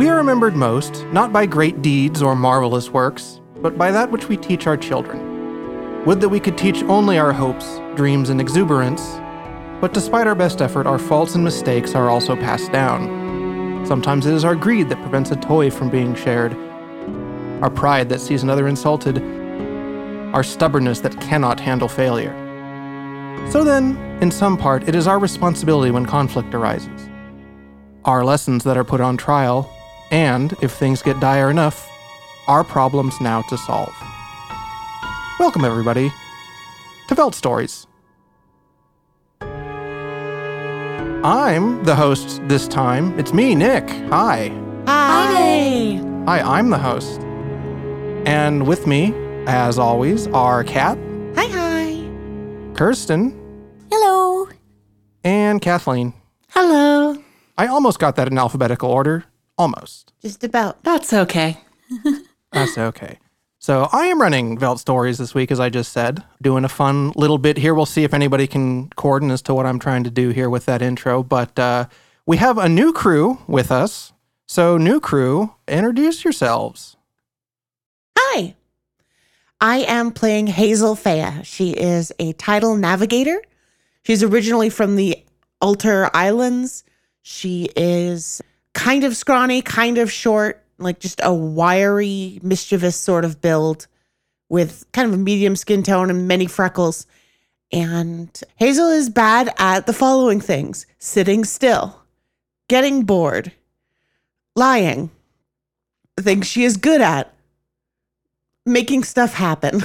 We are remembered most, not by great deeds or marvelous works, but by that which we teach our children. Would that we could teach only our hopes, dreams, and exuberance, but despite our best effort, our faults and mistakes are also passed down. Sometimes it is our greed that prevents a toy from being shared, our pride that sees another insulted, our stubbornness that cannot handle failure. So then, in some part, it is our responsibility when conflict arises. Our lessons that are put on trial, and, if things get dire enough, our problems now to solve. Welcome, everybody, to Velt Stories. I'm the host this time. It's me, Nick. Hi. Hi. Hi, I'm the host. And with me, as always, are Kat, Hi, hi. Kirsten, Hello. and Kathleen. Hello. I almost got that in alphabetical order. Almost. Just about. That's okay. That's okay. So I am running Velt Stories this week, as I just said, doing a fun little bit here. We'll see if anybody can coordinate as to what I'm trying to do here with that intro. But uh, we have a new crew with us. So, new crew, introduce yourselves. Hi. I am playing Hazel Faya. She is a tidal navigator. She's originally from the Alter Islands. She is kind of scrawny, kind of short, like just a wiry, mischievous sort of build with kind of a medium skin tone and many freckles. And Hazel is bad at the following things sitting still, getting bored, lying, the things she is good at, making stuff happen.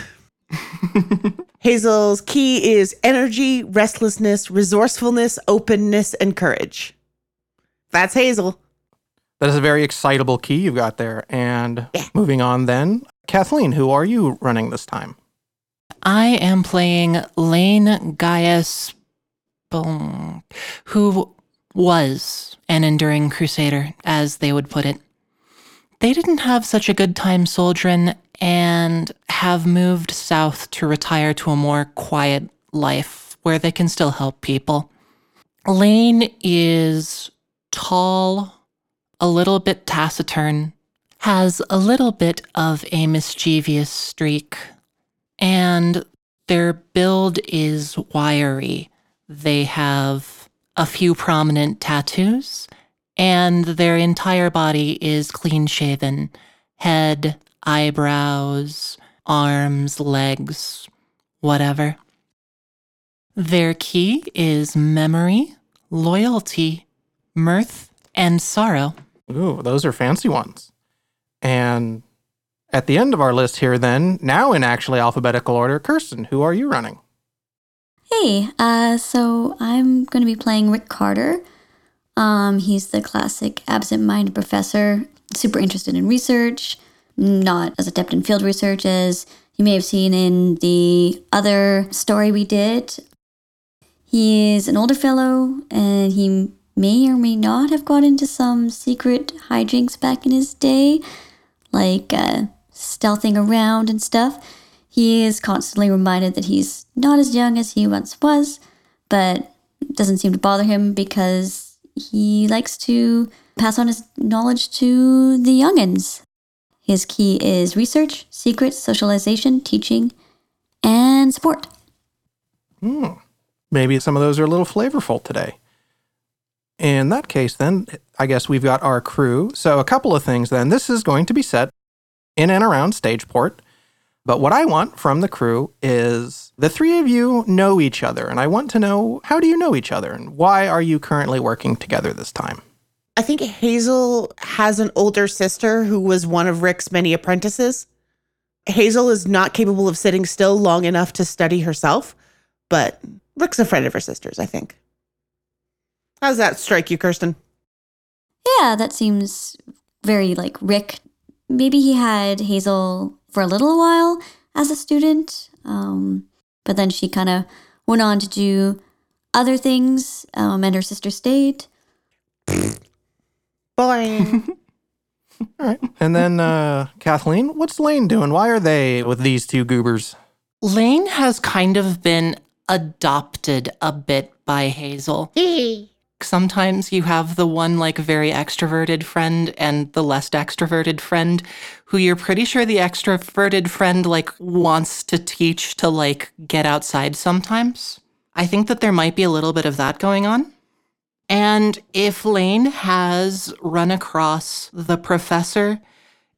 Hazel's key is energy, restlessness, resourcefulness, openness, and courage. That's Hazel. That is a very excitable key you've got there. And Yeah. moving on then, Kathleen, who are you running this time? I am playing Lane Gaius, Boom, who was an enduring crusader, as they would put it. They didn't have such a good time soldiering and have moved south to retire to a more quiet life where they can still help people. Lane is tall, a little bit taciturn, has a little bit of a mischievous streak, and their build is wiry. They have a few prominent tattoos, and their entire body is clean shaven head, eyebrows, arms, legs, whatever. Their key is memory, loyalty, mirth, and sorrow. Ooh, those are fancy ones. And at the end of our list here, then, now in actually alphabetical order, Kirsten, who are you running? Hey, uh, so I'm going to be playing Rick Carter. Um, he's the classic absent-minded professor, super interested in research, not as adept in field research as you may have seen in the other story we did. He is an older fellow, and he may or may not have got into some secret hijinks back in his day, like uh, stealthing around and stuff. He is constantly reminded that he's not as young as he once was, but doesn't seem to bother him because he likes to pass on his knowledge to the youngins. His key is research, secrets, socialization, teaching, and sport. Hmm. Maybe some of those are a little flavorful today. In that case, then, I guess we've got our crew. So, a couple of things then. This is going to be set in and around Stageport. But what I want from the crew is the three of you know each other. And I want to know how do you know each other and why are you currently working together this time? I think Hazel has an older sister who was one of Rick's many apprentices. Hazel is not capable of sitting still long enough to study herself, but Rick's a friend of her sister's, I think. How's that strike you, Kirsten? Yeah, that seems very like Rick. Maybe he had Hazel for a little while as a student, um, but then she kind of went on to do other things, um, and her sister stayed. Boring. All right. And then, uh, Kathleen, what's Lane doing? Why are they with these two goobers? Lane has kind of been adopted a bit by Hazel. Sometimes you have the one like very extroverted friend and the less extroverted friend who you're pretty sure the extroverted friend like wants to teach to like get outside sometimes. I think that there might be a little bit of that going on. And if Lane has run across the professor,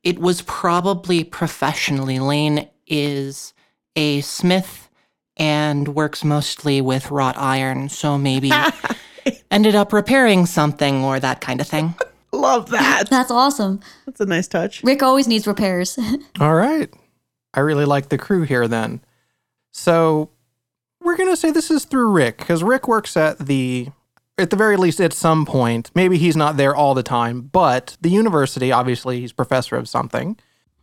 it was probably professionally. Lane is a smith and works mostly with wrought iron, so maybe ended up repairing something or that kind of thing. Love that. That's awesome. That's a nice touch. Rick always needs repairs. All right. I really like the crew here then. So we're going to say this is through Rick because Rick works at the, at the very least, at some point. Maybe he's not there all the time, but the university, obviously, he's professor of something.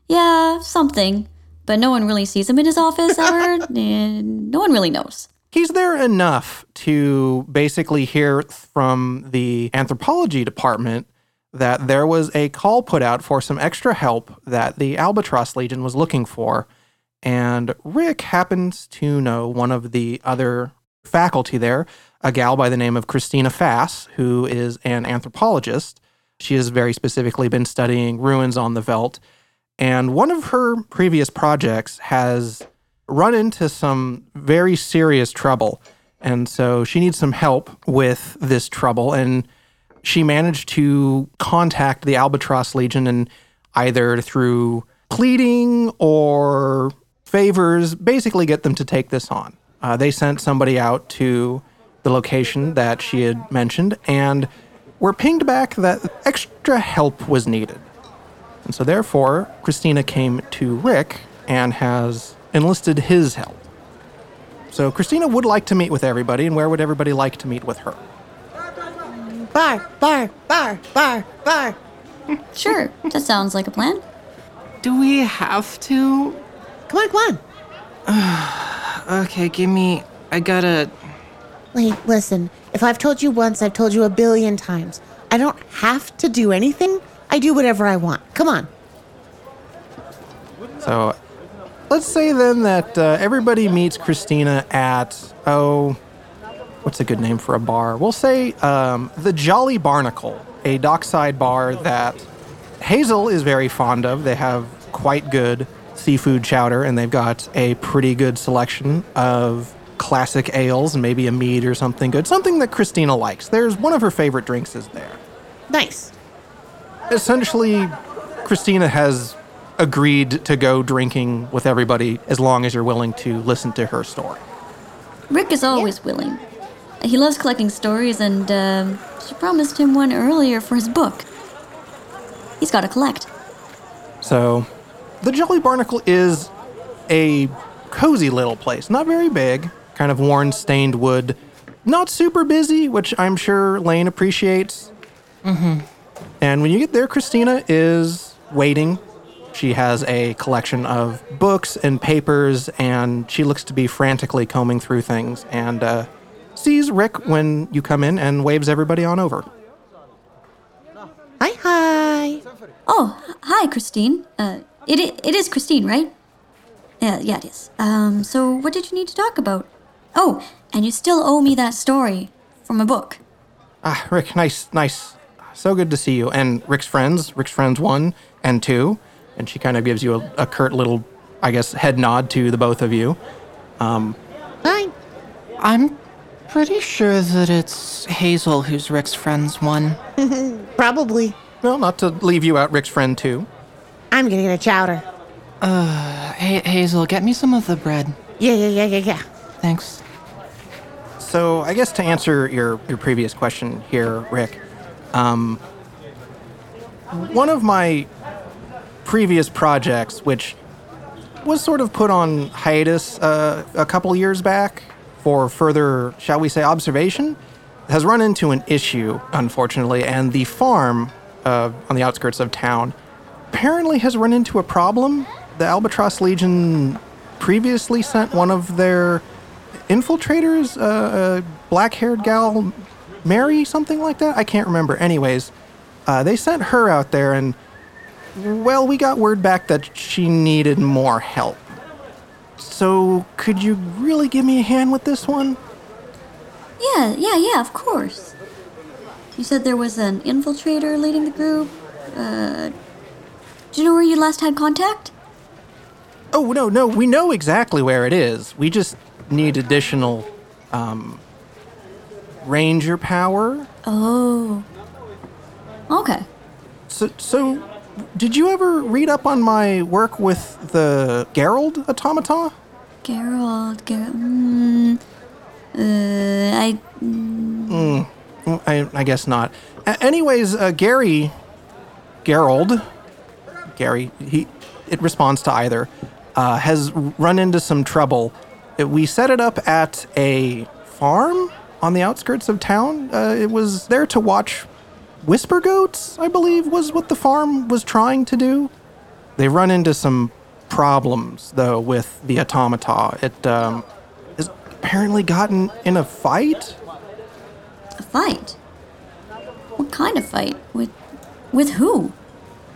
yeah, something. But no one really sees him in his office ever. and no one really knows. He's there enough to basically hear from the anthropology department that there was a call put out for some extra help that the Albatross Legion was looking for. And Rick happens to know one of the other faculty there, a gal by the name of Christina Fass, who is an anthropologist. She has very specifically been studying ruins on the Veldt. And one of her previous projects has run into some very serious trouble. And so she needs some help with this trouble. And she managed to contact the Albatross Legion and either through pleading or favors, basically get them to take this on. Uh, they sent somebody out to the location that she had mentioned and were pinged back that extra help was needed. And so, therefore, Christina came to Rick and has enlisted his help. So, Christina would like to meet with everybody, and where would everybody like to meet with her? Bar, bar, bar, bar, bar. Sure, that sounds like a plan. Do we have to? Come on, come on. Okay, give me. I gotta. Wait, listen. If I've told you once, I've told you a billion times. I don't have to do anything. I do whatever I want. Come on. So, let's say then that uh, everybody meets Christina at, oh, what's a good name for a bar? We'll say um, the Jolly Barnacle, a dockside bar that Hazel is very fond of. They have quite good seafood chowder, and they've got a pretty good selection of classic ales and maybe a mead or something good. Something that Christina likes. There's one of her favorite drinks is there. Nice. Essentially, Christina has agreed to go drinking with everybody as long as you're willing to listen to her story. Rick is always willing. He loves collecting stories, and um she promised him one earlier for his book. He's got to collect. So, the Jolly Barnacle is a cozy little place. Not very big, kind of worn, stained wood. Not super busy, which I'm sure Lane appreciates. Mm-hmm. And when you get there, Christina is waiting. She has a collection of books and papers, and she looks to be frantically combing through things and uh, sees Rick when you come in and waves everybody on over. Hi, hi. Oh, hi, Christine. Uh, it, it is Christine, right? Yeah, yeah, it is. Um, so what did you need to talk about? Oh, and you still owe me that story from a book. Ah, Rick, nice, nice. So good to see you. And Rick's friends, Rick's friends one and two. And she kind of gives you a, a curt little, I guess, head nod to the both of you. Hi. I'm pretty sure that it's Hazel who's Rick's friend's one. Probably. Well, not to leave you out, Rick's friend too. I'm gonna get a chowder. Hey, Hazel, get me some of the bread. Yeah, yeah, yeah, yeah, yeah. Thanks. So I guess to answer your, your previous question here, Rick, um, one of my previous projects, which was sort of put on hiatus uh, a couple years back for further, shall we say, observation, has run into an issue, unfortunately, and the farm uh, on the outskirts of town apparently has run into a problem. The Albatross Legion previously sent one of their infiltrators, uh, a black-haired gal, Mary, something like that. I can't remember. Anyways, uh, they sent her out there, and well, we got word back that she needed more help. So, could you really give me a hand with this one? Yeah, yeah, yeah, of course. You said there was an infiltrator leading the group. Uh, do you know where you last had contact? Oh, no, no, we know exactly where it is. We just need additional um, ranger power. Oh. Okay. So, so, did you ever read up on my work with the Gerald automata? Gerald, Gerald. Mm, uh, I. Mm, I, I guess not. A- anyways, uh, Gary, Gerald, Gary, he, it responds to either, uh, has run into some trouble. Uh, We set it up at a farm on the outskirts of town. Uh, it was there to watch whisper goats, I believe, was what the farm was trying to do. They run into some problems, though, with the automata. It um, has apparently gotten in a fight. A fight? What kind of fight? With. with who?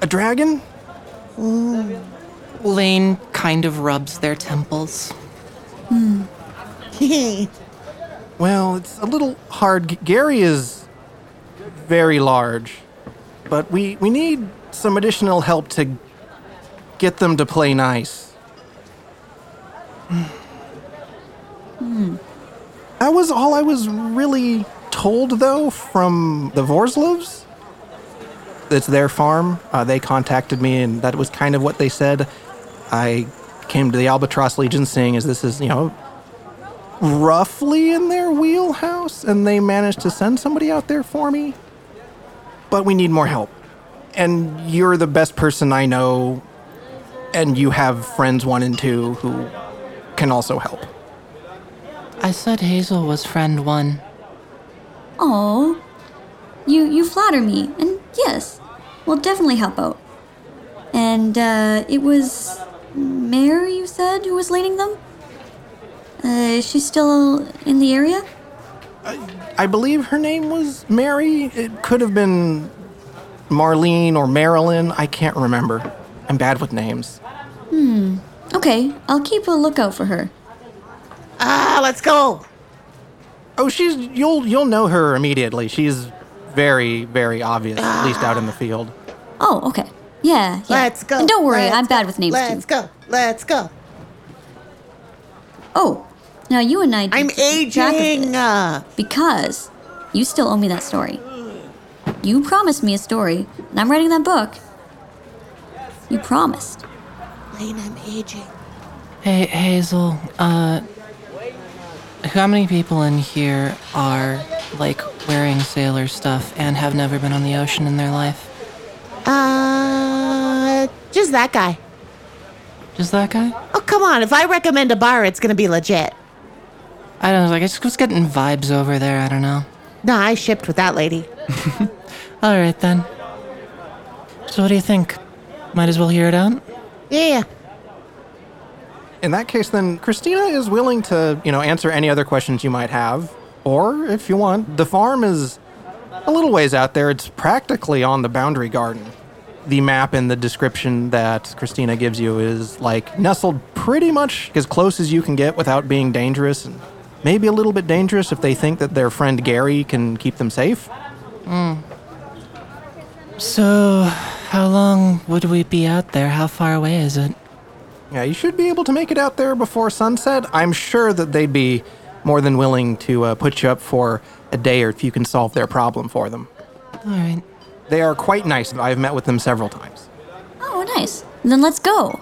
A dragon? Lane kind of rubs their temples. Hmm. Well, it's a little hard. G- Gary is very large, but we, we need some additional help to get them to play nice. That was all I was really told, though, from the Vorslovs. It's their farm. Uh, they contacted me, and that was kind of what they said. I came to the Albatross Legion saying, "Is this is you know roughly in their wheelhouse, and they managed to send somebody out there for me. But we need more help. And you're the best person I know, and you have friends one and two who can also help. I said Hazel was friend one. Oh. You, you flatter me, and yes, we'll definitely help out. And, uh, it was. Mary, you said, who was leading them? Uh, is she still in the area? I believe her name was Mary. It could have been Marlene or Marilyn. I can't remember. I'm bad with names. Hmm. Okay, I'll keep a lookout for her. Ah, let's go. Oh, she's you'll you'll know her immediately. She's very very obvious, at least out in the field. Oh, okay. Yeah, yeah. Let's go. And don't worry, Let's I'm go. bad with names Let's too. go. Let's go. Oh, now you and I. need I'm to keep track of aging. Uh, because you still owe me that story. You promised me a story, and I'm writing that book. You promised. Lane, I'm aging. Hey, Hazel, uh, how many people in here are, like, wearing sailor stuff and have never been on the ocean in their life? Uh, just that guy. Just that guy? Oh, come on. If I recommend a bar, it's going to be legit. I don't know, like, I just was getting vibes over there, I don't know. No, I shipped with that lady. Alright then. So, what do you think? Might as well hear it out? Yeah, yeah. In that case, then Christina is willing to, you know, answer any other questions you might have. Or, if you want, the farm is a little ways out there. It's practically on the boundary garden. The map and the description that Christina gives you is like nestled pretty much as close as you can get without being dangerous, and maybe a little bit dangerous if they think that their friend Gary can keep them safe. So, how long would we be out there? How far away is it? Yeah, you should be able to make it out there before sunset. I'm sure that they'd be more than willing to uh, put you up for a day or if you can solve their problem for them. Alright. They are quite nice. I've met with them several times. Oh, nice. Then let's go.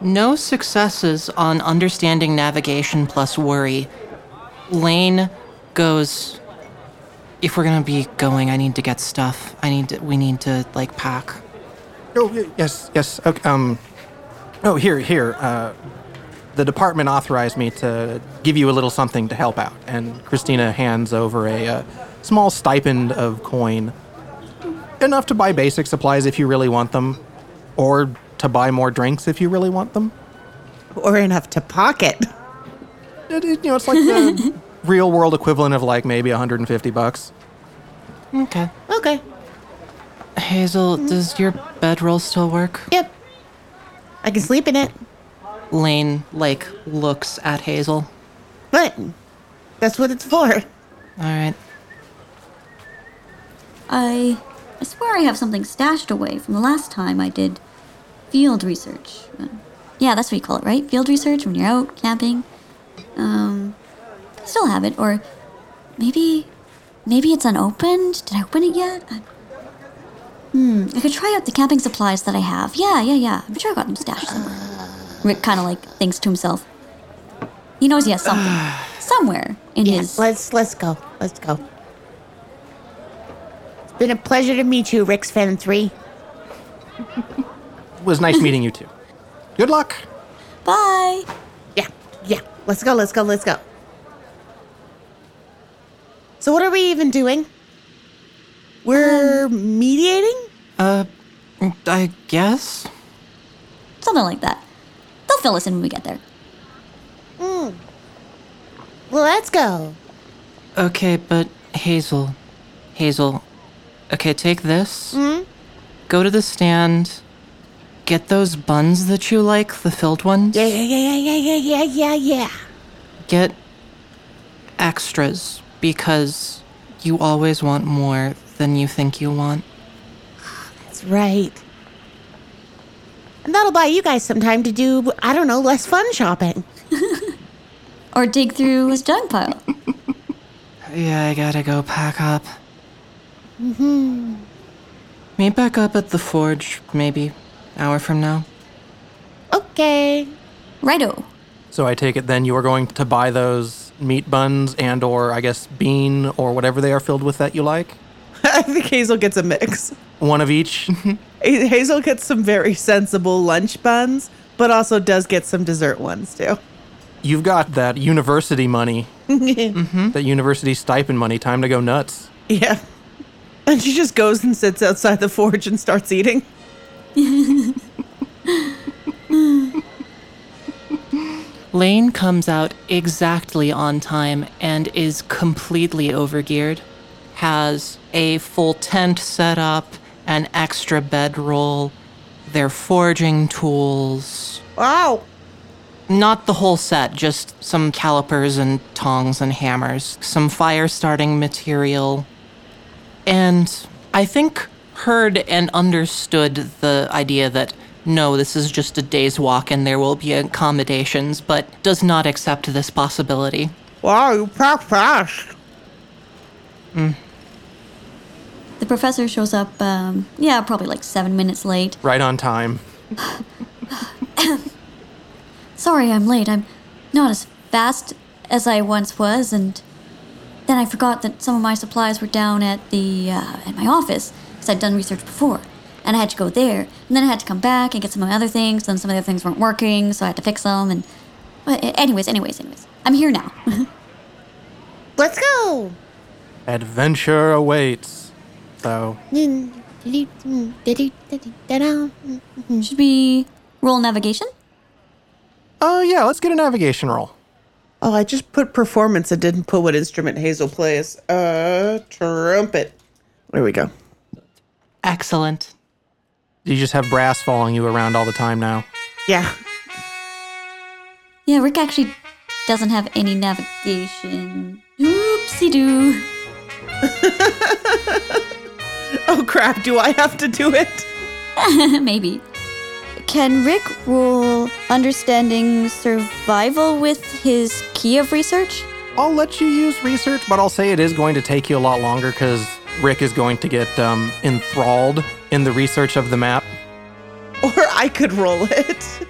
No successes on understanding navigation plus worry. Lane goes. If we're gonna be going, I need to get stuff. I need to. We need to like pack. Oh, yes, yes. Okay, um, oh, here, here. Uh, the department authorized me to give you a little something to help out. And Christina hands over a uh, small stipend of coin. Enough to buy basic supplies if you really want them, or to buy more drinks if you really want them. Or enough to pocket. It, it- you know, it's like the real world equivalent of like maybe 150 bucks. Okay. Okay. Hazel, does your bedroll still work? Yep. I can sleep in it. Lane like looks at Hazel. But that's what it's for. All right. I I swear I have something stashed away from the last time I did field research. Yeah, that's what you call it, right? Field research when you're out camping. Um, I still have it, or maybe maybe it's unopened. Did I open it yet? I, hmm, I could try out the camping supplies that I have. Yeah, yeah, yeah. I'm sure I got them stashed somewhere. Rick kind of like thinks to himself. He knows he has something somewhere in Yeah, his. let's let's go. Let's go. It's been a pleasure to meet you, Rick's Fan 3. It was nice meeting you too. Good luck. Bye. Yeah, yeah. Let's go, let's go, let's go. So what are we even doing? We're um, mediating? Uh, I guess. Something like that. They'll fill us in when we get there. Hmm. Well, let's go. Okay, but Hazel. Hazel. Okay, take this. Hmm? Go to the stand get those buns that you like, the filled ones? Yeah, yeah, yeah, yeah, yeah, yeah, yeah, yeah. Get extras because you always want more than you think you want. That's right. And that'll buy you guys some time to do, I don't know, less fun shopping. or dig through his junk pile. yeah, I gotta go pack up. Mm hmm. Meet back up at the forge, maybe hour from now. Okay. Righto. So I take it then you are going to buy those meat buns and or I guess bean or whatever they are filled with that you like. I think Hazel gets a mix. One of each. Hazel gets some very sensible lunch buns, but also does get some dessert ones too. You've got that university money, mm-hmm. Mm-hmm. that university stipend money. Time to go nuts. Yeah. And she just goes and sits outside the forge and starts eating. Lane comes out exactly on time and is completely overgeared. Has a full tent set up, an extra bedroll, their forging tools. Wow. Not the whole set, just some calipers and tongs and hammers, some fire starting material. And I think heard and understood the idea that no, this is just a day's walk and there will be accommodations, but does not accept this possibility. Wow, you pack fast. The professor shows up, um, yeah, probably like seven minutes late. Right on time. Sorry I'm late. I'm not as fast as I once was, and then I forgot that some of my supplies were down at the uh, at my office because I'd done research before, and I had to go there, and then I had to come back and get some of my other things. Then some of the other things weren't working, so I had to fix them. And but anyways, anyways, anyways, I'm here now. Let's go. Adventure awaits. So Should we roll navigation? Oh yeah, let's get a navigation roll. Oh, I just put performance and didn't put what instrument Hazel plays. Uh, trumpet. There we go. Excellent. You just have brass following you around all the time now. Yeah. Yeah, Rick actually doesn't have any navigation. Oopsie doo. Oh crap, do I have to do it? Maybe. Can Rick roll understanding survival with his key of research? I'll let you use research, but I'll say it is going to take you a lot longer because Rick is going to get um, enthralled in the research of the map. Or I could roll it.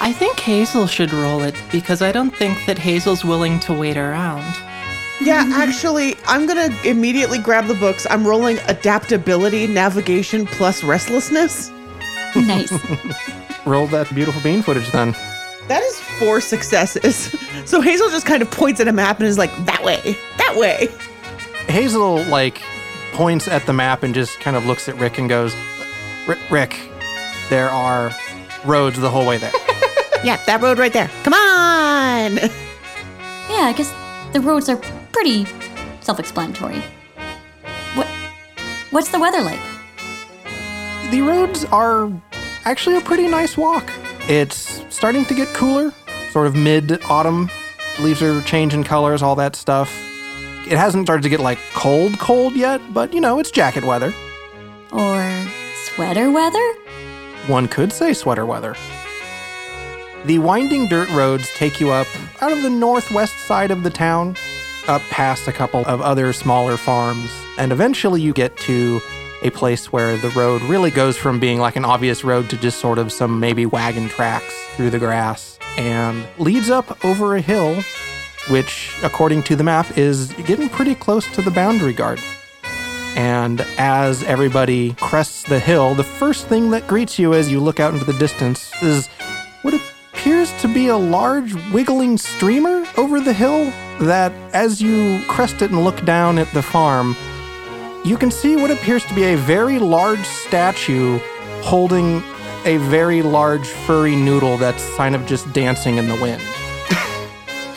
I think Hazel should roll it because I don't think that Hazel's willing to wait around. Yeah, actually, I'm gonna immediately grab the books. I'm rolling adaptability, navigation, plus restlessness. Nice. Roll that beautiful bean footage then. That is four successes. So Hazel just kind of points at a map and is like, that way, that way. Hazel like points at the map and just kind of looks at Rick and goes, "Rick, Rick, there are roads the whole way there." Yeah, that road right there. Come on. yeah, I guess the roads are pretty self-explanatory. What? What's the weather like? the roads are actually a pretty nice walk. It's starting to get cooler, sort of mid autumn. Leaves are changing colors, all that stuff. It hasn't started to get like cold, cold yet, but you know, it's jacket weather. Or sweater weather? One could say sweater weather. The winding dirt roads take you up out of the northwest side of the town, up past a couple of other smaller farms, and eventually you get to a place where the road really goes from being like an obvious road to just sort of some maybe wagon tracks through the grass and leads up over a hill, which, according to the map, is getting pretty close to the boundary guard. And as everybody crests the hill, the first thing that greets you as you look out into the distance is what appears to be a large wiggling streamer over the hill that, as you crest it and look down at the farm, you can see what appears to be a very large statue holding a very large furry noodle that's kind of just dancing in the wind.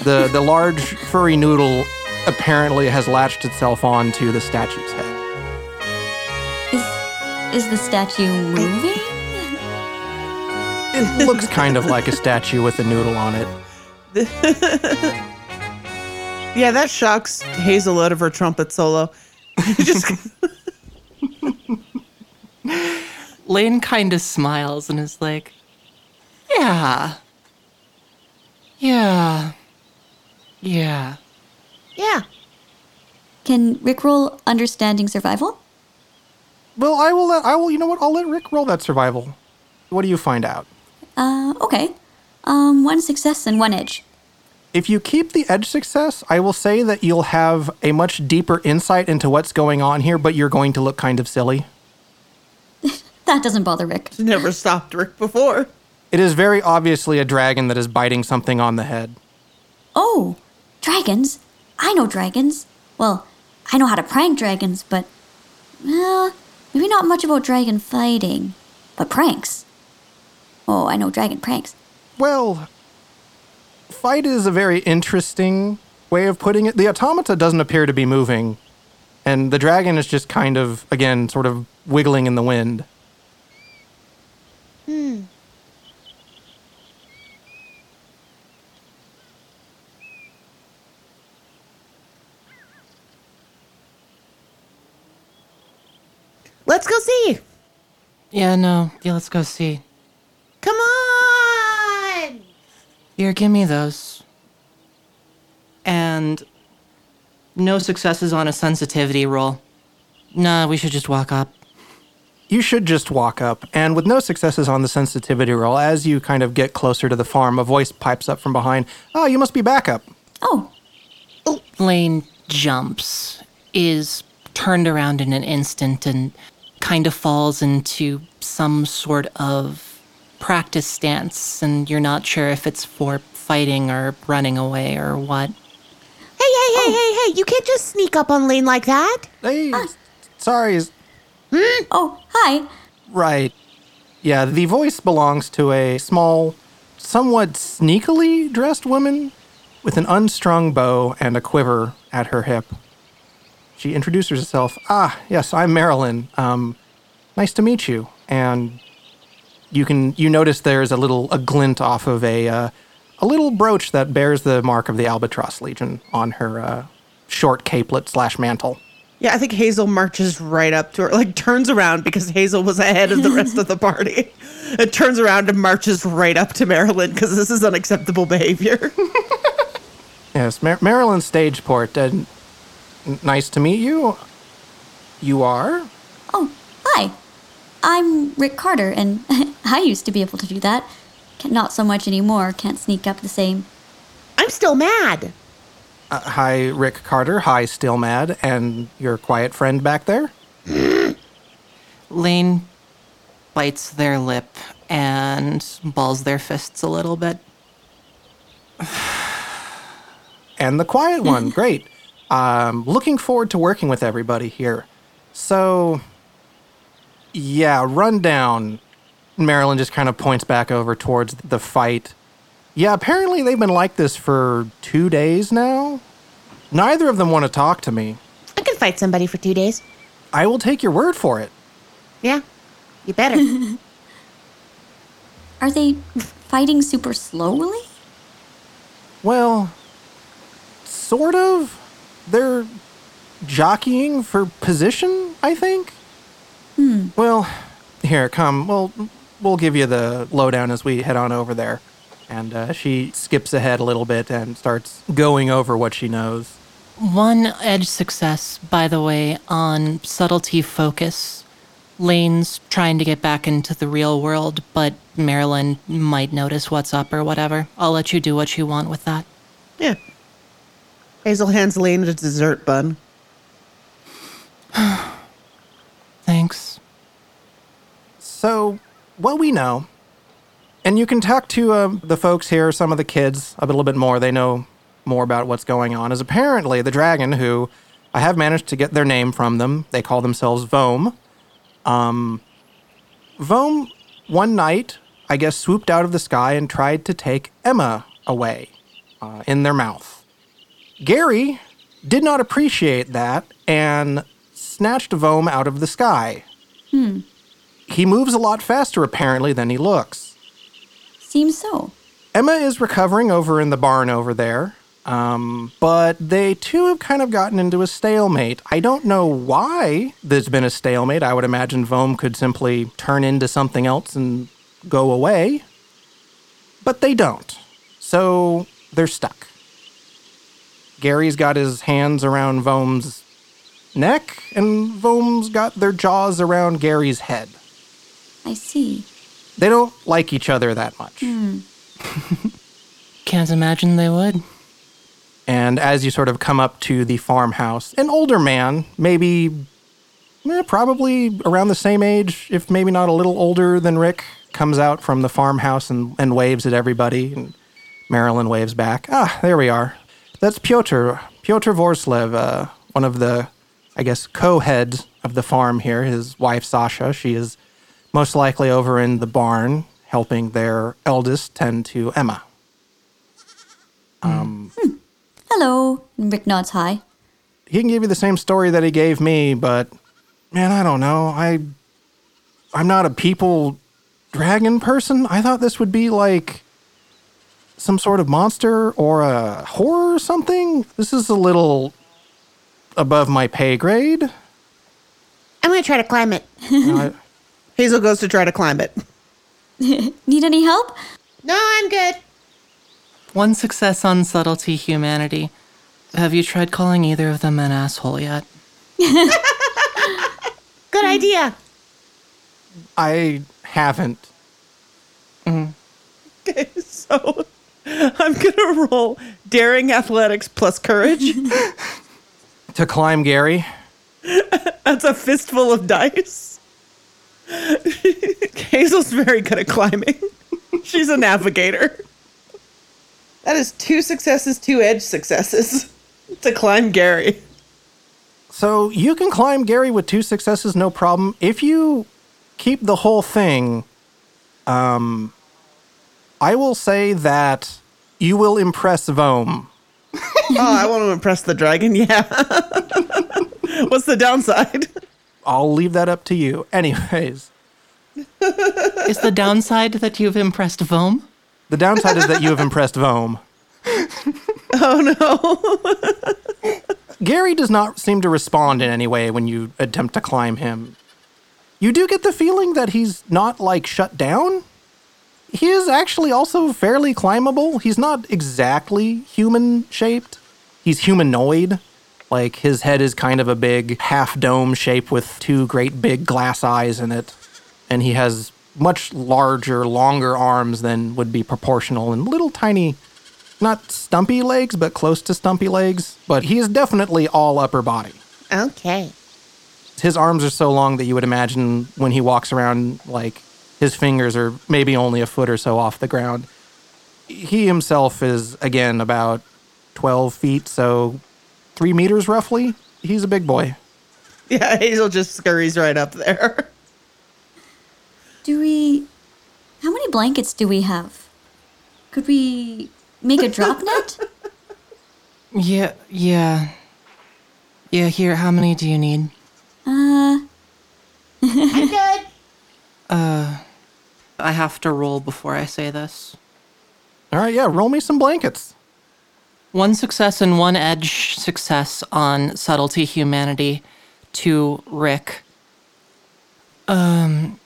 The the large furry noodle apparently has latched itself onto the statue's head. Is is the statue moving? It looks kind of like a statue with a noodle on it. Yeah, that shocks Hazel out of her trumpet solo. Just Lane kind of smiles and is like, Yeah. Yeah. Yeah. yeah. Can Rick roll understanding survival? Well, I will let I will you know what? I'll let Rick roll that survival. What do you find out? Uh, okay. Um, one success and one edge. If you keep the edge success, I will say that you'll have a much deeper insight into what's going on here, but you're going to look kind of silly. That doesn't bother Rick. Never stopped Rick before. It is very obviously a dragon that is biting something on the head. Oh, dragons. I know dragons. Well, I know how to prank dragons, but well, maybe not much about dragon fighting, but pranks. Oh, I know dragon pranks. Well, fight is a very interesting way of putting it. The automata doesn't appear to be moving, and the dragon is just kind of, again, sort of wiggling in the wind. Let's go see. Yeah, no. Yeah, let's go see. Come on. Here, give me those. And no successes on a sensitivity roll. Nah, we should just walk up. You should just walk up, and with no successes on the sensitivity roll, as you kind of get closer to the farm, a voice pipes up from behind. Oh, you must be backup. Oh, Oh. Lane jumps, is turned around in an instant, and kind of falls into some sort of practice stance, and you're not sure if it's for fighting or running away or what. Hey, hey, hey, oh. hey, hey. You can't just sneak up on Lane like that. Hey, ah. sorry, is oh, hi. right. Yeah, the voice belongs to a small, somewhat sneakily dressed woman with an unstrung bow and a quiver at her hip. She introduces herself. Ah, yes, I'm Marilyn. Um, nice to meet you. And you can you notice there's a little a glint off of a uh, a little brooch that bears the mark of the Albatross Legion on her uh, short capelet slash mantle. Yeah, I think Hazel marches right up to her, like turns around because Hazel was ahead of the rest of the party. It turns around and marches right up to Marilyn because this is unacceptable behavior. Yes, Mar- Marilyn Stageport. Uh, n- nice to meet you. You are? Oh, hi. I'm Rick Carter, and I used to be able to do that. Not so much anymore. Can't sneak up the same. I'm still mad. Uh, hi, Rick Carter. Hi, Still Mad. And your quiet friend back there? Lane bites their lip and balls their fists a little bit. And the quiet one. Great. Um, looking forward to working with everybody here. So, yeah, rundown. Marilyn just kind of points back over towards the fight. Yeah, apparently they've been like this for two days now. Neither of them want to talk to me. I can fight somebody for two days. I will take your word for it. Yeah, you better. Are they fighting super slowly? Well, sort of. They're jockeying for position, I think. Well, here, come. We'll, we'll give you the lowdown as we head on over there. And uh, she skips ahead a little bit and starts going over what she knows. One edge success, by the way, on subtlety focus. Lane's trying to get back into the real world, but Marilyn might notice what's up or whatever. I'll let you do what you want with that. Yeah. Hazel hands Lane a dessert bun. Thanks. So, what we know, and you can talk to uh, the folks here, some of the kids, a little bit more. They know more about what's going on. Is apparently the dragon, who I have managed to get their name from them. They call themselves Vome. Um, Vome, one night, I guess, swooped out of the sky and tried to take Emma away uh, in their mouth. Gary did not appreciate that and snatched Vome out of the sky. He moves a lot faster, apparently, than he looks. Seems so. Emma is recovering over in the barn over there, um, but they too have kind of gotten into a stalemate. I don't know why there's been a stalemate. I would imagine Vome could simply turn into something else and go away, but they don't. So they're stuck. Gary's got his hands around Vome's neck, and Vome's got their jaws around Gary's head. I see. They don't like each other that much. Can't imagine they would. And as you sort of come up to the farmhouse, an older man, maybe eh, probably around the same age, if maybe not a little older than Rick, comes out from the farmhouse and, and waves at everybody. And Marilyn waves back. Ah, there we are. That's Pyotr, Pyotr Vorslev, uh, one of the, I guess, co head of the farm here. His wife, Sasha, she is most likely over in the barn helping their eldest tend to Emma. Hello. Rick nods hi. he can give you the same story that he gave me, but man, I don't know. I I'm not a people dragon person. I thought this would be like some sort of monster or a horror or something. This is a little above my pay grade. I'm going to try to climb it. I- Hazel goes to try to climb it. Need any help? No, I'm good. One success on subtlety humanity. Have you tried calling either of them an asshole yet? Good idea. I haven't. Okay, so I'm going to roll daring athletics plus courage. To climb Gary. That's a fistful of dice. Hazel's very good at climbing. She's a navigator. That is two successes, two edge successes to climb Gary. So you can climb Gary with two successes, no problem. If you keep the whole thing, um, I will say that you will impress Vome. Oh, I want to impress the dragon. Yeah. What's the downside? I'll leave that up to you. Anyways, Is the downside that you've impressed Vome? the downside is that you have impressed Vome. Oh no. Gary does not seem to respond in any way when you attempt to climb him. You do get the feeling that he's not like shut down. He is actually also fairly climbable. He's not exactly human shaped. He's humanoid. Like his head is kind of a big half dome shape with two great big glass eyes in it. And he has much larger, longer arms than would be proportional and little tiny not stumpy legs, but close to stumpy legs. But he is definitely all upper body. Okay. His arms are so long that you would imagine when he walks around, like his fingers are maybe only a foot or so off the ground. He himself is, again, about 12 feet, so three meters roughly. He's a big boy. Yeah, Hazel just scurries right up there. Do we. How many blankets do we have? Could we make a drop net? Yeah, yeah. Yeah, here, how many do you need? Uh, I'm good. I have to roll before I say this. All right, yeah, roll me some blankets. One success and one edge success on subtlety humanity to Rick. Um,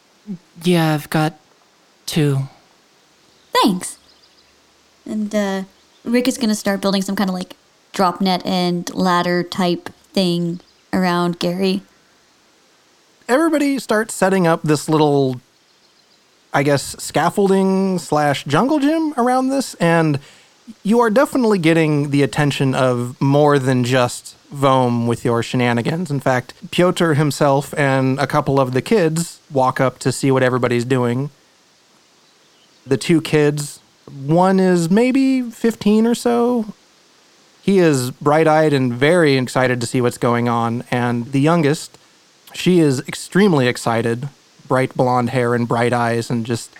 yeah, I've got two. Thanks. And uh, Rick is going to start building some kind of like drop net and ladder type thing around Gary. Everybody starts setting up this little, I guess, scaffolding slash jungle gym around this, and you are definitely getting the attention of more than just Vom with your shenanigans. In fact, Pyotr himself and a couple of the kids walk up to see what everybody's doing. The two kids, one is maybe 15 or so. He is bright eyed and very excited to see what's going on. And the youngest, she is extremely excited, bright blonde hair and bright eyes, and just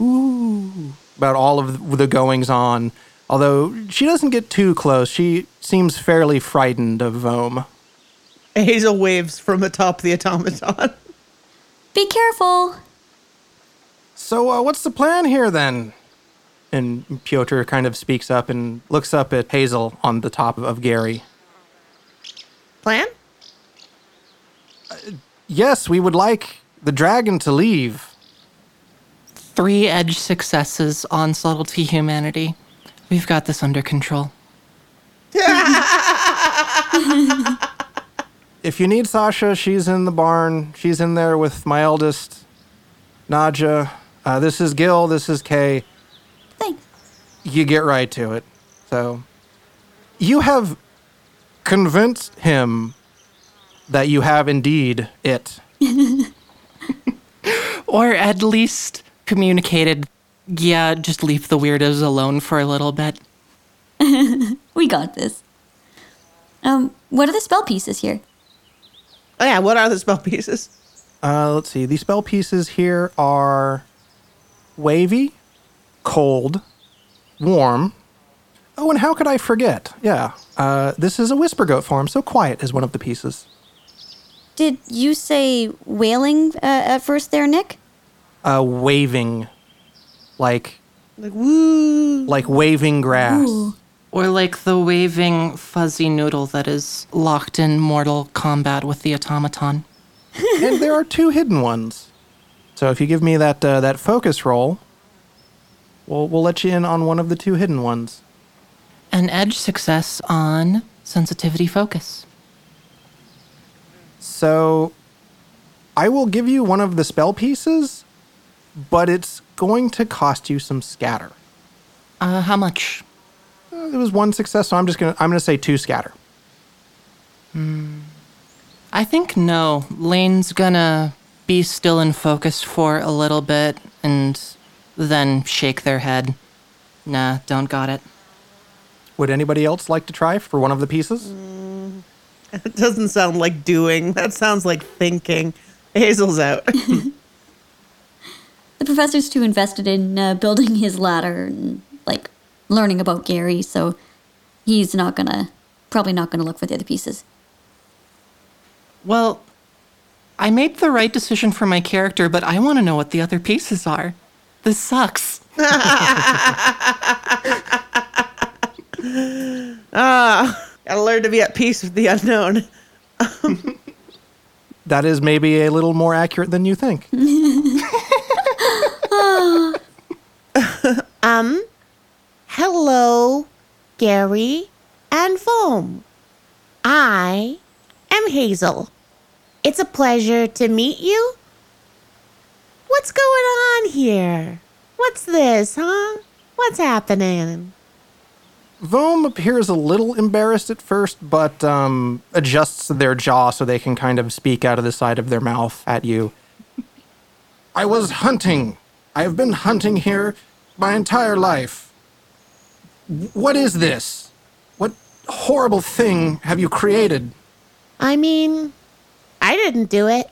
ooh about all of the goings on. Although she doesn't get too close, she seems fairly frightened of Vom. Hazel waves from atop the automaton. Be careful. So, uh, what's the plan here then? And Pyotr kind of speaks up and looks up at Hazel on the top of Gary. Plan? Yes, we would like the dragon to leave. Three edge successes on subtlety humanity. We've got this under control. If you need Sasha, she's in the barn. She's in there with my eldest, Nadja. Uh, this is Gil. This is Kay. Thanks. You get right to it. So, you have convinced him that you have indeed it. Or at least communicated, yeah, just leave the weirdos alone for a little bit. We got this. Um, what are the spell pieces here? Oh yeah, what are the spell pieces? Uh, let's see. The spell pieces here are wavy, cold, warm. Oh, and how could I forget? Yeah, uh, this is a whisper goat form, so quiet is one of the pieces. Did you say wailing uh, at first there, Nick? Uh, waving, like Like woo. like waving grass. Or like the waving fuzzy noodle that is locked in mortal combat with the automaton. and there are two hidden ones. So if you give me that uh, that focus roll, we'll we'll let you in on one of the two hidden ones. An edge success on sensitivity focus. So I will give you one of the spell pieces, but it's going to cost you some scatter. Uh, how much? Uh, It was one success, so I'm just gonna I'm gonna say two scatter. I think no. Lane's gonna be still in focus for a little bit and then shake their head. Nah, don't got it. Would anybody else like to try for one of the pieces? It doesn't sound like doing. That sounds like thinking. Hazel's out. The professor's too invested in uh, building his ladder and like learning about Gary, so he's not gonna probably not gonna look for the other pieces. Well, I made the right decision for my character, but I want to know what the other pieces are. This sucks. Ah Gotta learn to be at peace with the unknown. That is maybe a little more accurate than you think. Hello, Gary and Foam. I am Hazel. It's a pleasure to meet you. What's going on here? What's this, huh? What's happening? Vom appears a little embarrassed at first, but um, adjusts their jaw so they can kind of speak out of the side of their mouth at you. I was hunting. I have been hunting here my entire life. What is this? What horrible thing have you created? I mean, I didn't do it.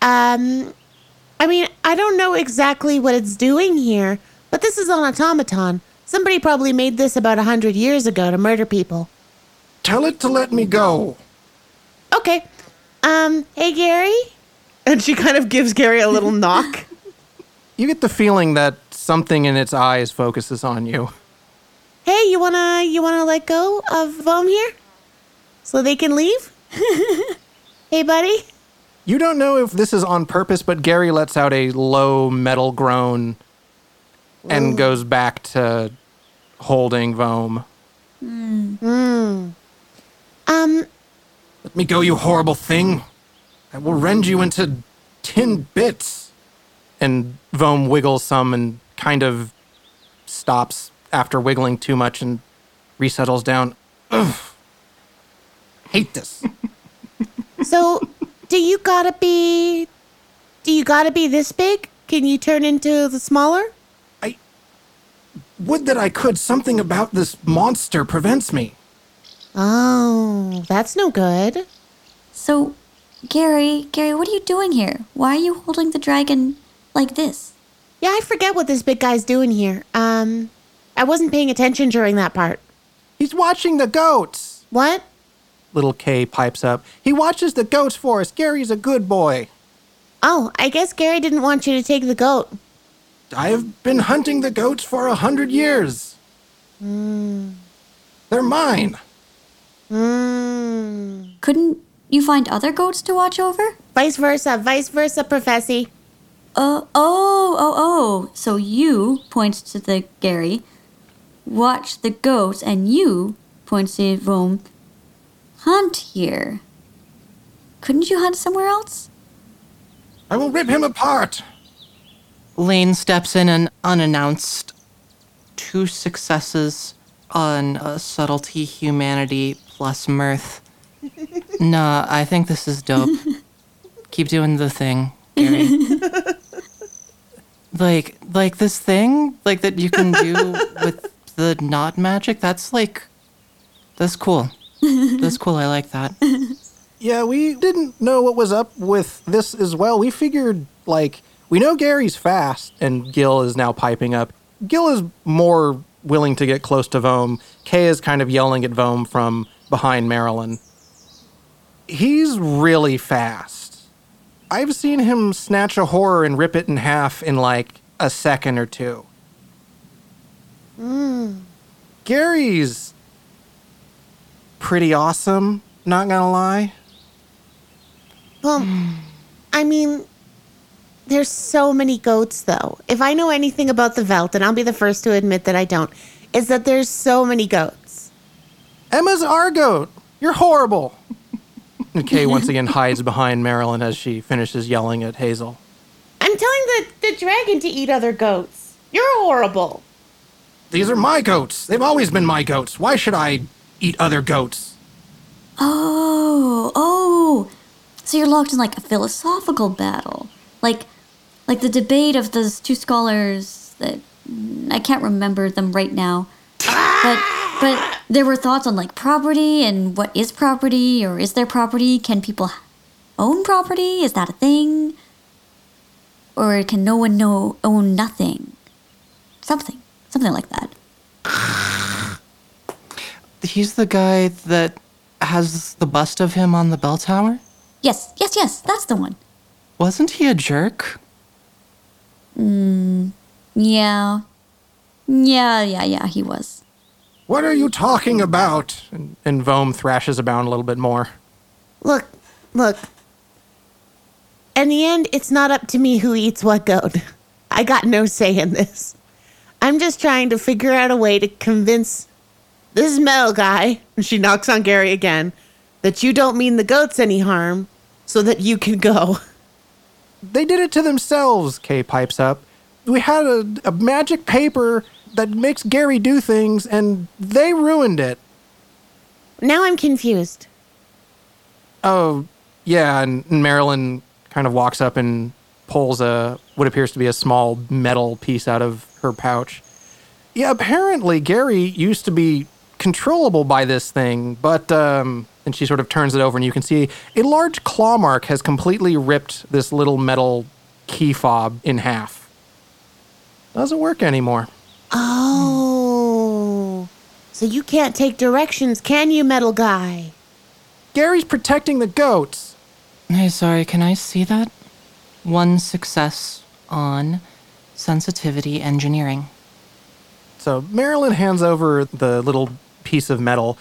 Um, I mean, I don't know exactly what it's doing here, but this is an automaton. Somebody probably made this about a hundred years ago to murder people. Tell it to let me go. Okay. Um, hey Gary? And she kind of gives Gary a little knock. You get the feeling that something in its eyes focuses on you. Hey, you wanna you wanna let go of Vom here, so they can leave? hey, buddy. You don't know if this is on purpose, but Gary lets out a low metal groan and goes back to holding Vohm. Um, Let me go, you horrible thing. I will rend you into tin bits. And Vohm wiggles some and kind of stops after wiggling too much and resettles down. Ugh. Hate this. so do you gotta be? Do you gotta be this big? Can you turn into the smaller? I. Would that I could. Something about this monster prevents me. Oh, that's no good. So, Gary, Gary, what are you doing here? Why are you holding the dragon like this? Yeah, I forget what this big guy's doing here. Um, I wasn't paying attention during that part. He's watching the goats. What? Little Kay pipes up. He watches the goats for us. Gary's a good boy. Oh, I guess Gary didn't want you to take the goat. I have been hunting the goats for a hundred years. They're mine. Hmm. Couldn't you find other goats to watch over? Vice versa, vice versa, Professor. Uh, oh, oh, oh. So you, points to the Gary, watch the goats, and you, points to Vom, hunt here. Couldn't you hunt somewhere else? I will rip him apart. Lane steps in and unannounced. Two successes on uh, subtlety, humanity, plus mirth. nah, I think this is dope. Keep doing the thing, Gary. like, like this thing, like that you can do with the not magic. That's like, that's cool. That's cool. I like that. Yeah, we didn't know what was up with this as well. We figured, like, we know Gary's fast, and Gil is now piping up. Gil is more willing to get close to Vohm. Kay is kind of yelling at Vohm from behind Marilyn. He's really fast. I've seen him snatch a horror and rip it in half in like a second or two. Mm. Gary's pretty awesome, not gonna lie. Well, I mean, there's so many goats, though. If I know anything about the Velt, and I'll be the first to admit that I don't, is that there's so many goats. Emma's our goat. You're horrible. And Kay once again hides behind Marilyn as she finishes yelling at Hazel. I'm telling the, the dragon to eat other goats. You're horrible. These are my goats. They've always been my goats. Why should I eat other goats? Oh, oh. So you're locked in like a philosophical battle. Like like the debate of those two scholars that I can't remember them right now. But but there were thoughts on like property and what is property or is there property? Can people own property? Is that a thing? Or can no one know own nothing? Something. Something like that. He's the guy that has the bust of him on the bell tower? Yes, yes, yes, that's the one. Wasn't he a jerk? Mm, yeah. Yeah, yeah, yeah, he was. What are you talking about? And, and Vohm thrashes about a little bit more. Look, look. In the end, it's not up to me who eats what goat. I got no say in this. I'm just trying to figure out a way to convince this metal guy, and she knocks on Gary again, that you don't mean the goats any harm, so that you can go. They did it to themselves, Kay pipes up. We had a, a magic paper that makes Gary do things, and they ruined it. Now I'm confused. Oh, yeah, and Marilyn kind of walks up and pulls a what appears to be a small metal piece out of her pouch. Yeah, apparently Gary used to be controllable by this thing, but um and she sort of turns it over and you can see a large claw mark has completely ripped this little metal key fob in half. Doesn't work anymore. Oh. So you can't take directions, can you, metal guy? Gary's protecting the goats. Hey, sorry, can I see that? One success on sensitivity engineering. So Marilyn hands over the little piece of metal.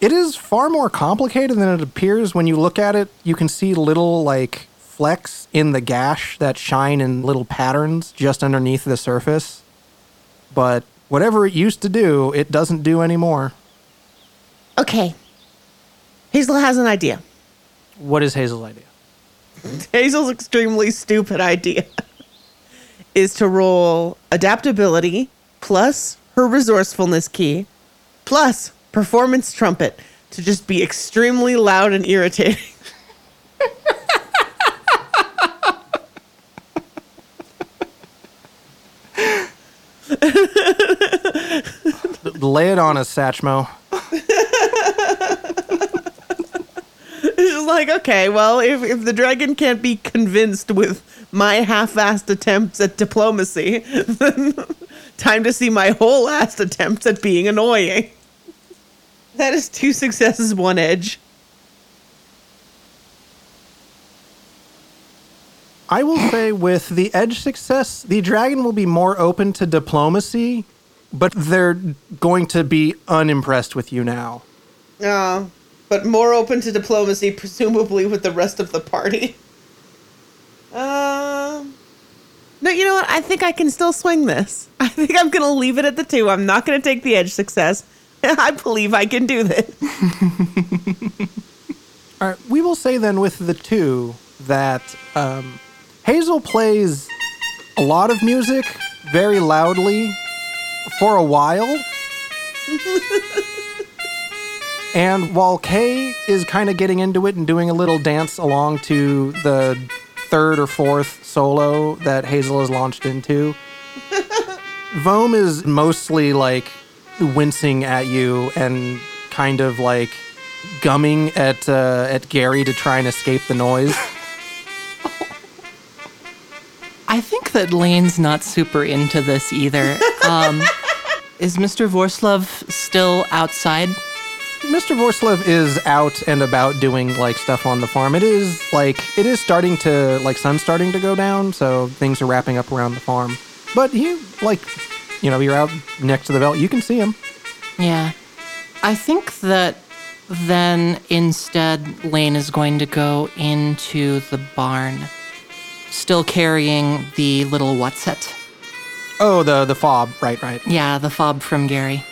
It is far more complicated than it appears when you look at it. You can see little like flecks in the gash that shine in little patterns just underneath the surface. But whatever it used to do, it doesn't do anymore. Okay. Hazel has an idea. What is Hazel's idea? Hazel's extremely stupid idea is to roll adaptability plus her resourcefulness key plus performance trumpet to just be extremely loud and irritating. Lay it on us, Satchmo. It's just like, okay, well, if, if the dragon can't be convinced with my half-assed attempts at diplomacy, then time to see my whole-assed attempts at being annoying. That is two successes, one edge. I will say with the edge success, the dragon will be more open to diplomacy, but they're going to be unimpressed with you now. Uh, but more open to diplomacy, presumably with the rest of the party. Uh, no, you know what? I think I can still swing this. I think I'm going to leave it at the two. I'm not going to take the edge success. I believe I can do this. All right, we will say then with the two that um, Hazel plays a lot of music very loudly for a while. and while Kay is kind of getting into it and doing a little dance along to the third or fourth solo that Hazel has launched into, Vome is mostly like wincing at you and kind of like gumming at uh, at Gary to try and escape the noise. I think that Lane's not super into this either. Um, is Mr. Vorslov still outside? Mr. Vorslev is out and about doing like stuff on the farm. It is like it is starting to like sun's starting to go down, so things are wrapping up around the farm. But he like you know, you're out next to the Velt, you can see him. Yeah. I think that then instead Lane is going to go into the barn, still carrying the little what's it? Oh, the the fob, right, right. Yeah, the fob from Gary.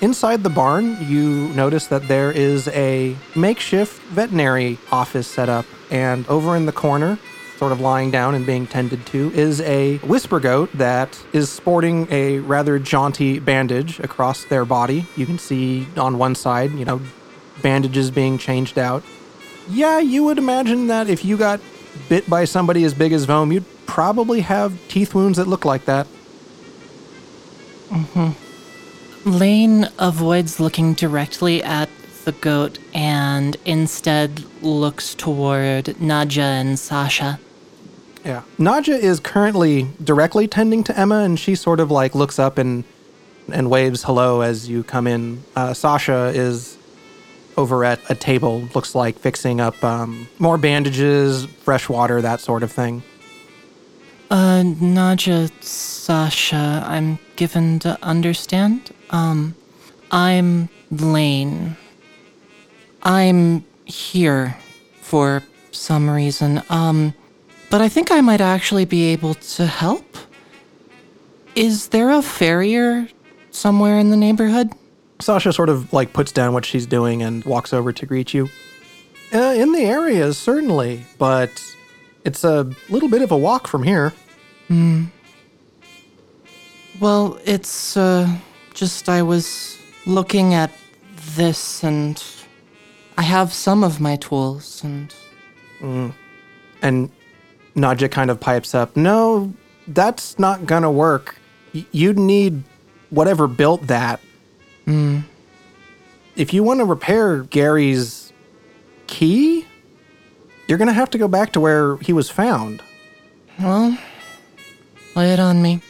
Inside the barn, you notice that there is a makeshift veterinary office set up, and over in the corner, sort of lying down and being tended to, is a whisper goat that is sporting a rather jaunty bandage across their body. You can see on one side, you know, bandages being changed out. Yeah, you would imagine that if you got bit by somebody as big as Vohm, you'd probably have teeth wounds that look like that. Lane avoids looking directly at the goat and instead looks toward Nadja and Sasha. Yeah. Nadja is currently directly tending to Emma, and she sort of like looks up and and waves hello as you come in. Uh, Sasha is over at a table, looks like fixing up um, more bandages, fresh water, that sort of thing. Uh, Nadja, Sasha, I'm given to understand. Um, I'm Lane. I'm here for some reason. Um, but I think I might actually be able to help. Is there a farrier somewhere in the neighborhood? Sasha sort of like puts down what she's doing and walks over to greet you. Uh, in the area, certainly, but it's a little bit of a walk from here. Hmm. Well, it's uh, just I was looking at this and I have some of my tools and And Nadja kind of pipes up, No, that's not gonna work. Y- you'd need whatever built that. If you want to repair Gary's key, you're gonna have to go back to where he was found. well, lay it on me.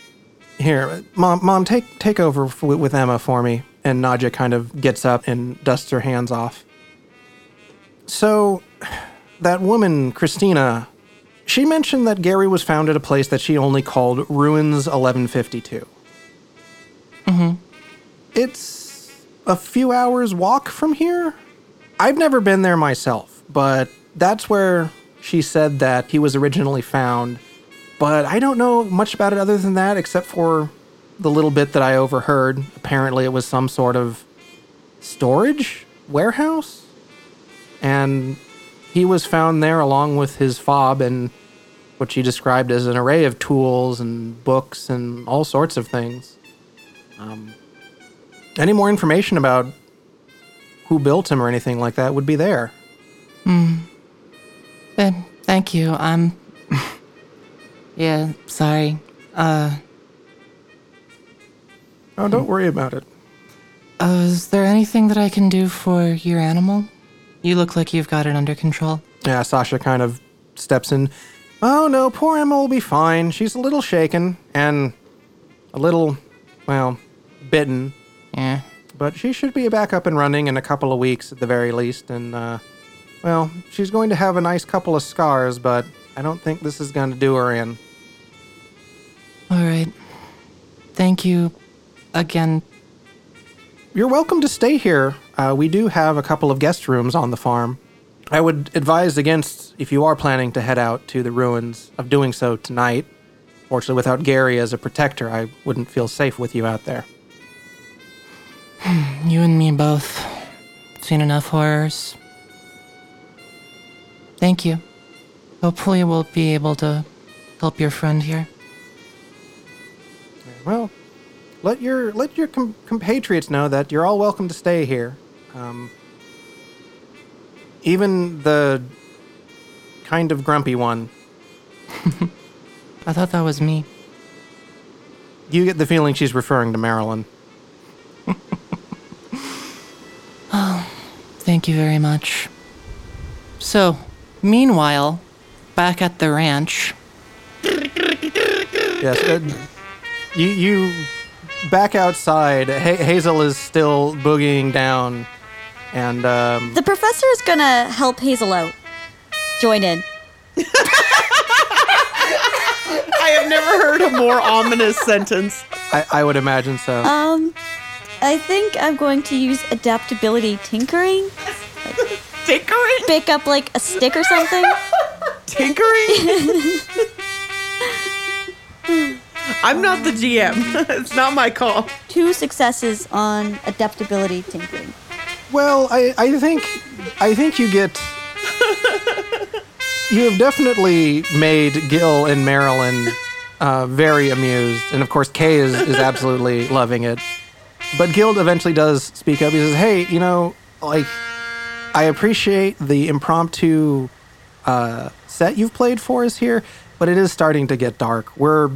Here, mom, mom, take take over f- with Emma for me. And Nadja kind of gets up and dusts her hands off. So, that woman, Christina, she mentioned that Gary was found at a place that she only called Ruins 1152. Mm-hmm. It's a few hours walk from here. I've never been there myself, but that's where she said that he was originally found. But I don't know much about it other than that, except for the little bit that I overheard. Apparently, it was some sort of storage warehouse. And he was found there along with his fob and what she described as an array of tools and books and all sorts of things. Um, any more information about who built him or anything like that would be there. Uh, thank you. I'm. yeah, sorry. Uh, Oh, don't worry about it. uh, is there anything that I can do for your animal? You look like you've got it under control. Yeah, Sasha kind of steps in. Oh no, poor Emma will be fine. She's a little shaken and a little, well, bitten, Yeah. but she should be back up and running in a couple of weeks at the very least. And, uh, well, she's going to have a nice couple of scars, but I don't think this is going to do her in. All right. Thank you again. You're welcome to stay here. Uh, we do have a couple of guest rooms on the farm. I would advise against, if you are planning to head out to the ruins, of doing so tonight. Fortunately, without Gary as a protector, I wouldn't feel safe with you out there. You and me both. Seen enough horrors. Thank you. Hopefully, we'll be able to help your friend here. Well, let your let your com- compatriots know that you're all welcome to stay here. Um, even the kind of grumpy one. I thought that was me. You get the feeling she's referring to Marilyn. Thank you very much. So, meanwhile, back at the ranch, Yes. Uh, you you back outside. Ha- Hazel is still boogieing down, and um, The professor is gonna help Hazel out. Join in. I have never heard a more ominous sentence. I, I would imagine so. Um, I think I'm going to use adaptability tinkering. Tinkering? Pick up like a stick or something. Tinkering? I'm not the GM. it's not my call. Two successes on adaptability tinkering. Well, I, I think I think you get you have definitely made Gil and Marilyn uh, very amused, and of course Kay is, is absolutely loving it. But Gil eventually does speak up. He says, "Hey, you know, like I appreciate the impromptu uh, set you've played for us here, but it is starting to get dark. We're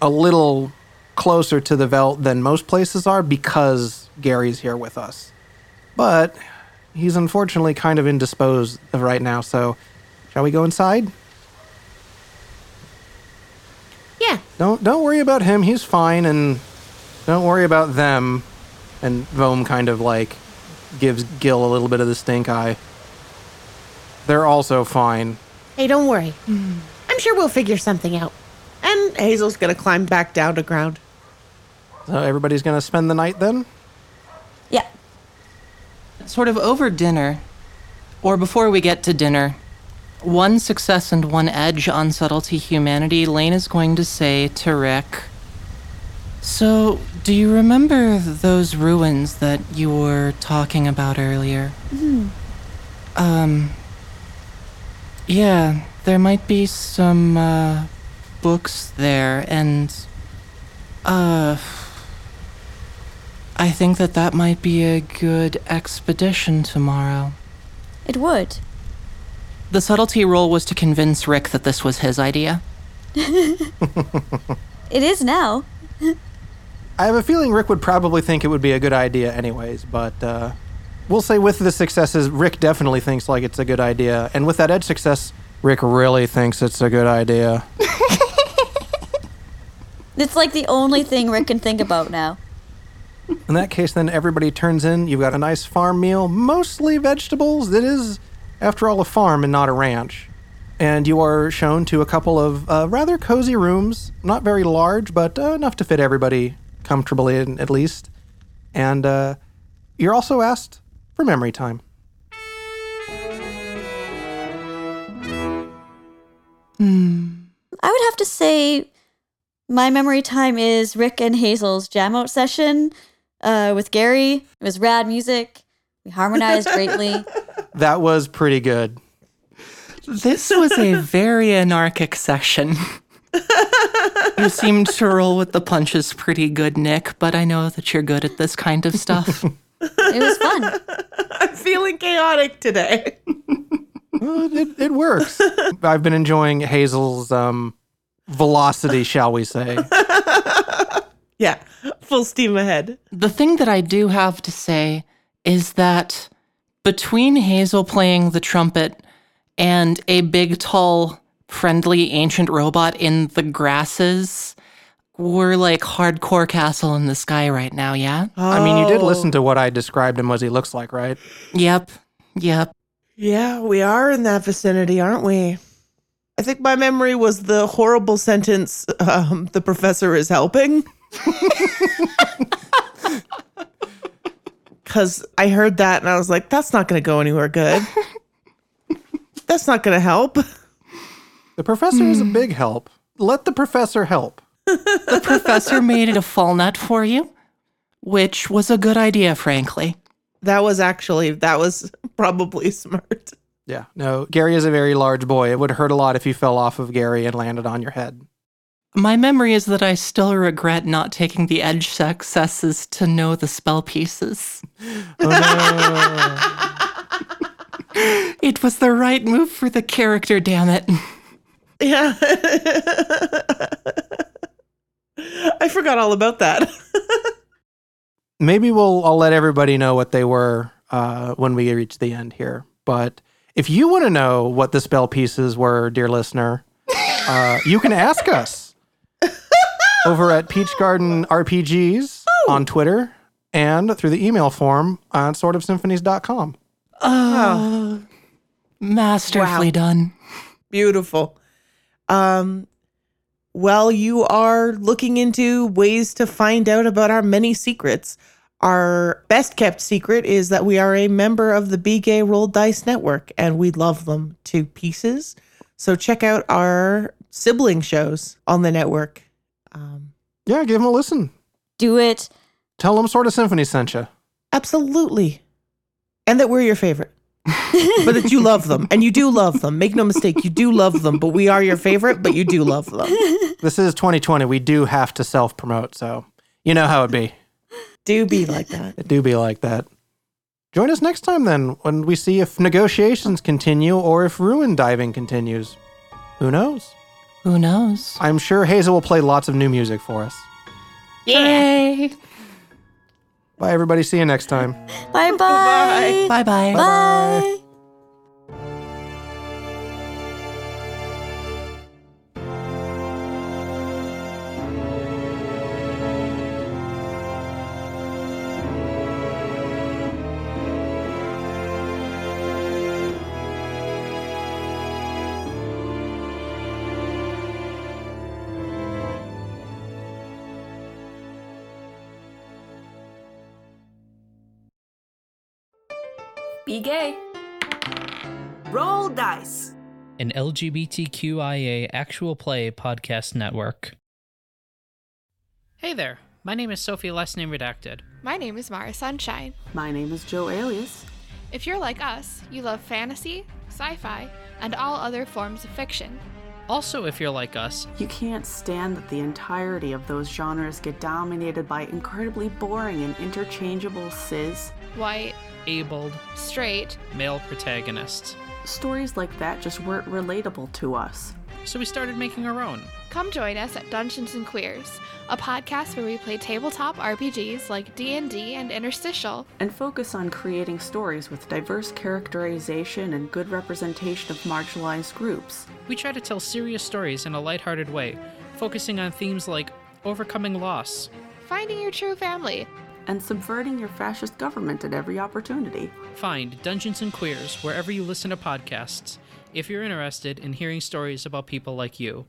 a little closer to the Velt than most places are because Gary's here with us." But he's unfortunately kind of indisposed right now, so shall we go inside? Yeah. Don't don't worry about him, he's fine, and don't worry about them. And Vom kind of like gives Gil a little bit of the stink eye. They're also fine. Hey, don't worry. Mm-hmm. I'm sure we'll figure something out. And Hazel's gonna climb back down to ground. So everybody's gonna spend the night then? Yeah. sort of over dinner, or before we get to dinner, one success and one edge on subtlety humanity, Lane is going to say to Rick. So, do you remember those ruins that you were talking about earlier? Um, yeah, there might be some uh, books there, and uh, I think that that might be a good expedition tomorrow. It would. The subtlety roll was to convince Rick that this was his idea. It is now. I have a feeling Rick would probably think it would be a good idea anyways, but uh, we'll say with the successes, Rick definitely thinks like it's a good idea. And with that edge success, Rick really thinks it's a good idea. It's like the only thing Rick can think about now. In that case, then everybody turns in. You've got a nice farm meal, mostly vegetables. It is, after all, a farm and not a ranch. And you are shown to a couple of uh, rather cozy rooms, not very large, but uh, enough to fit everybody comfortably at least. And uh, you're also asked for memory time. Hmm. I would have to say my memory time is Rick and Hazel's jam out session uh, with Gary. It was rad music. We harmonized greatly. That was pretty good. This was a very anarchic session. you seemed to roll with the punches pretty good, Nick, but I know that you're good at this kind of stuff. It was fun. I'm feeling chaotic today. Well, it, it works. I've been enjoying Hazel's um, velocity, shall we say. Yeah, full steam ahead. the thing that I do have to say is that between Hazel playing the trumpet and a big, tall, friendly ancient robot in the grasses, we're like hardcore castle in the sky right now, yeah? I mean, you did Oh. listen to what I described him as he looks like, right? Yep. Yep. Yeah, we are in that vicinity, aren't we? I think my memory was the horrible sentence, um, the professor is helping. Because I heard that and I was like, that's not going to go anywhere good. that's not going to help. The professor is a hmm. big help. Let the professor help. The professor made it a fall nut for you, which was a good idea, frankly. That was actually, that was probably smart. Yeah. No, Gary is a very large boy. It would hurt a lot if you fell off of Gary and landed on your head. My memory is that I still regret not taking the edge successes to know the spell pieces. Oh, it was the right move for the character, damn it. Yeah. I forgot all about that. Maybe we'll I'll let everybody know what they were uh, when we reach the end here. But if you want to know what the spell pieces were, dear listener, uh, you can ask us over at Peach Garden RPGs on Twitter and through the email form on swordofsymphonies.com. Oh, masterfully Wow. done. Beautiful. Um, while you are looking into ways to find out about our many secrets, our best kept secret is that we are a member of the Be Gay Roll Dice Network and we love them to pieces. So check out our sibling shows on the network. Um, Yeah, give them a listen. Do it. Tell them Sort of Symphony sent you. absolutely. And that we're your favorite. But that you love them. And you do love them. Make no mistake, you do love them, but we are your favorite, but you do love them. This is 2020. We do have to self promote, so you know how it be. Do be like that. It do be like that. Join us next time then when we see if negotiations continue or if ruin diving continues. Who knows? Who knows? I'm sure Hazel will play lots of new music for us. Yay! Bye, everybody. See you next time. Bye bye. Bye bye. Bye. Be gay. Roll dice. an LGBTQIA actual play podcast network. Hey there, my name is Sophie, last name redacted. My name is Mara Sunshine. My name is Joe Alias. If you're like us, you love fantasy, sci fi, and all other forms of fiction. Also, if you're like us, You can't stand that the entirety of those genres get dominated by incredibly boring and interchangeable cis. White, abled, straight, male protagonists. Stories like that just weren't relatable to us. So we started making our own. come join us at Dungeons and Queers, a podcast where we play tabletop RPGs like D&D and Interstitial. And focus on creating stories with diverse characterization and good representation of marginalized groups. We try to tell serious stories in a lighthearted way, focusing on themes like overcoming loss, Finding your true family. And subverting your fascist government at every opportunity. Find Dungeons and Queers wherever you listen to podcasts if you're interested in hearing stories about people like you.